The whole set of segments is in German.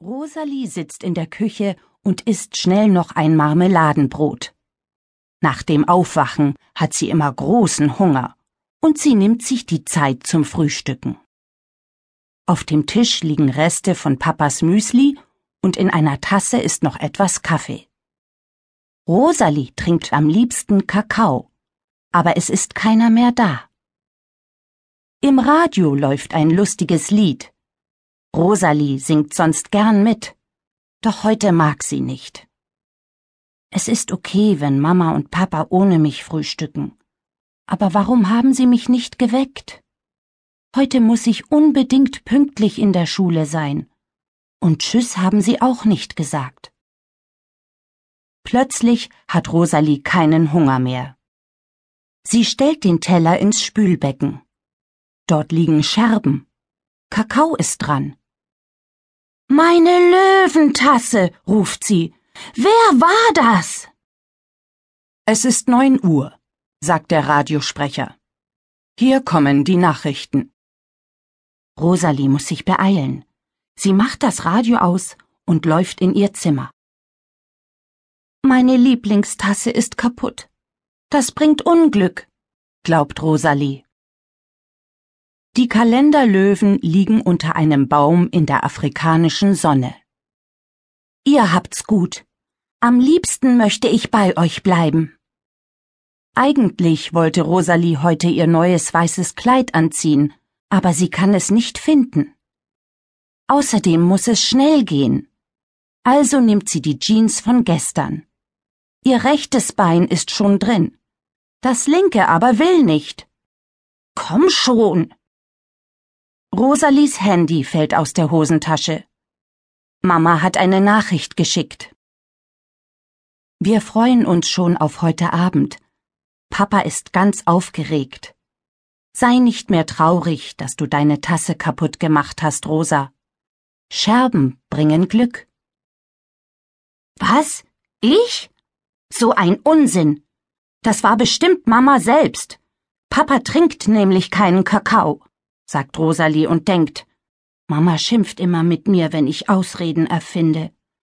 Rosalie sitzt in der Küche und isst schnell noch ein Marmeladenbrot. Nach dem Aufwachen hat sie immer großen Hunger und sie nimmt sich die Zeit zum Frühstücken. Auf dem Tisch liegen Reste von Papas Müsli und in einer Tasse ist noch etwas Kaffee. Rosalie trinkt am liebsten Kakao, aber es ist keiner mehr da. Im Radio läuft ein lustiges Lied. Rosalie singt sonst gern mit, doch heute mag sie nicht. Es ist okay, wenn Mama und Papa ohne mich frühstücken. Aber warum haben sie mich nicht geweckt? Heute muss ich unbedingt pünktlich in der Schule sein. Und Tschüss haben sie auch nicht gesagt. Plötzlich hat Rosalie keinen Hunger mehr. Sie stellt den Teller ins Spülbecken. Dort liegen Scherben. Kakao ist dran. Meine Löwentasse, ruft sie. Wer war das? Es ist neun Uhr, sagt der Radiosprecher. Hier kommen die Nachrichten. Rosalie muss sich beeilen. Sie macht das Radio aus und läuft in ihr Zimmer. Meine Lieblingstasse ist kaputt. Das bringt Unglück, glaubt Rosalie. Die Kalenderlöwen liegen unter einem Baum in der afrikanischen Sonne. Ihr habt's gut. Am liebsten möchte ich bei euch bleiben. Eigentlich wollte Rosalie heute ihr neues weißes Kleid anziehen, aber sie kann es nicht finden. Außerdem muss es schnell gehen. Also nimmt sie die Jeans von gestern. Ihr rechtes Bein ist schon drin. Das linke aber will nicht. Komm schon, Rosalies Handy fällt aus der Hosentasche. Mama hat eine Nachricht geschickt. Wir freuen uns schon auf heute Abend. Papa ist ganz aufgeregt. Sei nicht mehr traurig, dass du deine Tasse kaputt gemacht hast, Rosa. Scherben bringen Glück. Was? Ich? So ein Unsinn. Das war bestimmt Mama selbst. Papa trinkt nämlich keinen Kakao sagt Rosalie und denkt, Mama schimpft immer mit mir, wenn ich Ausreden erfinde,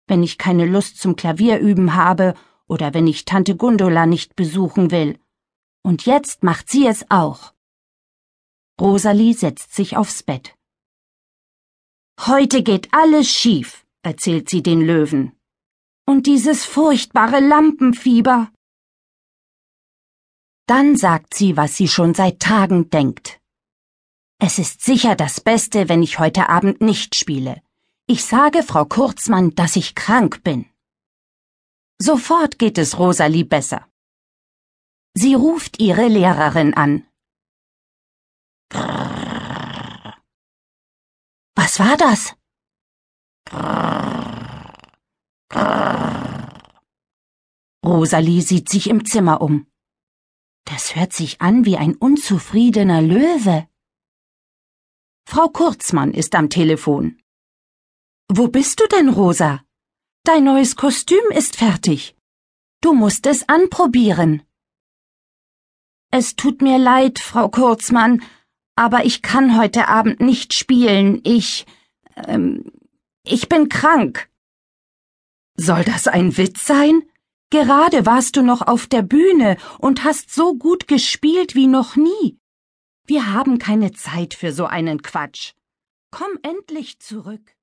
wenn ich keine Lust zum Klavierüben habe oder wenn ich Tante Gundula nicht besuchen will. Und jetzt macht sie es auch. Rosalie setzt sich aufs Bett. Heute geht alles schief, erzählt sie den Löwen. Und dieses furchtbare Lampenfieber. Dann sagt sie, was sie schon seit Tagen denkt. Es ist sicher das Beste, wenn ich heute Abend nicht spiele. Ich sage Frau Kurzmann, dass ich krank bin. Sofort geht es Rosalie besser. Sie ruft ihre Lehrerin an. Was war das? Rosalie sieht sich im Zimmer um. Das hört sich an wie ein unzufriedener Löwe. Frau Kurzmann ist am Telefon. Wo bist du denn, Rosa? Dein neues Kostüm ist fertig. Du musst es anprobieren. Es tut mir leid, Frau Kurzmann, aber ich kann heute Abend nicht spielen. Ich. Ähm, ich bin krank. Soll das ein Witz sein? Gerade warst du noch auf der Bühne und hast so gut gespielt wie noch nie. Wir haben keine Zeit für so einen Quatsch. Komm endlich zurück.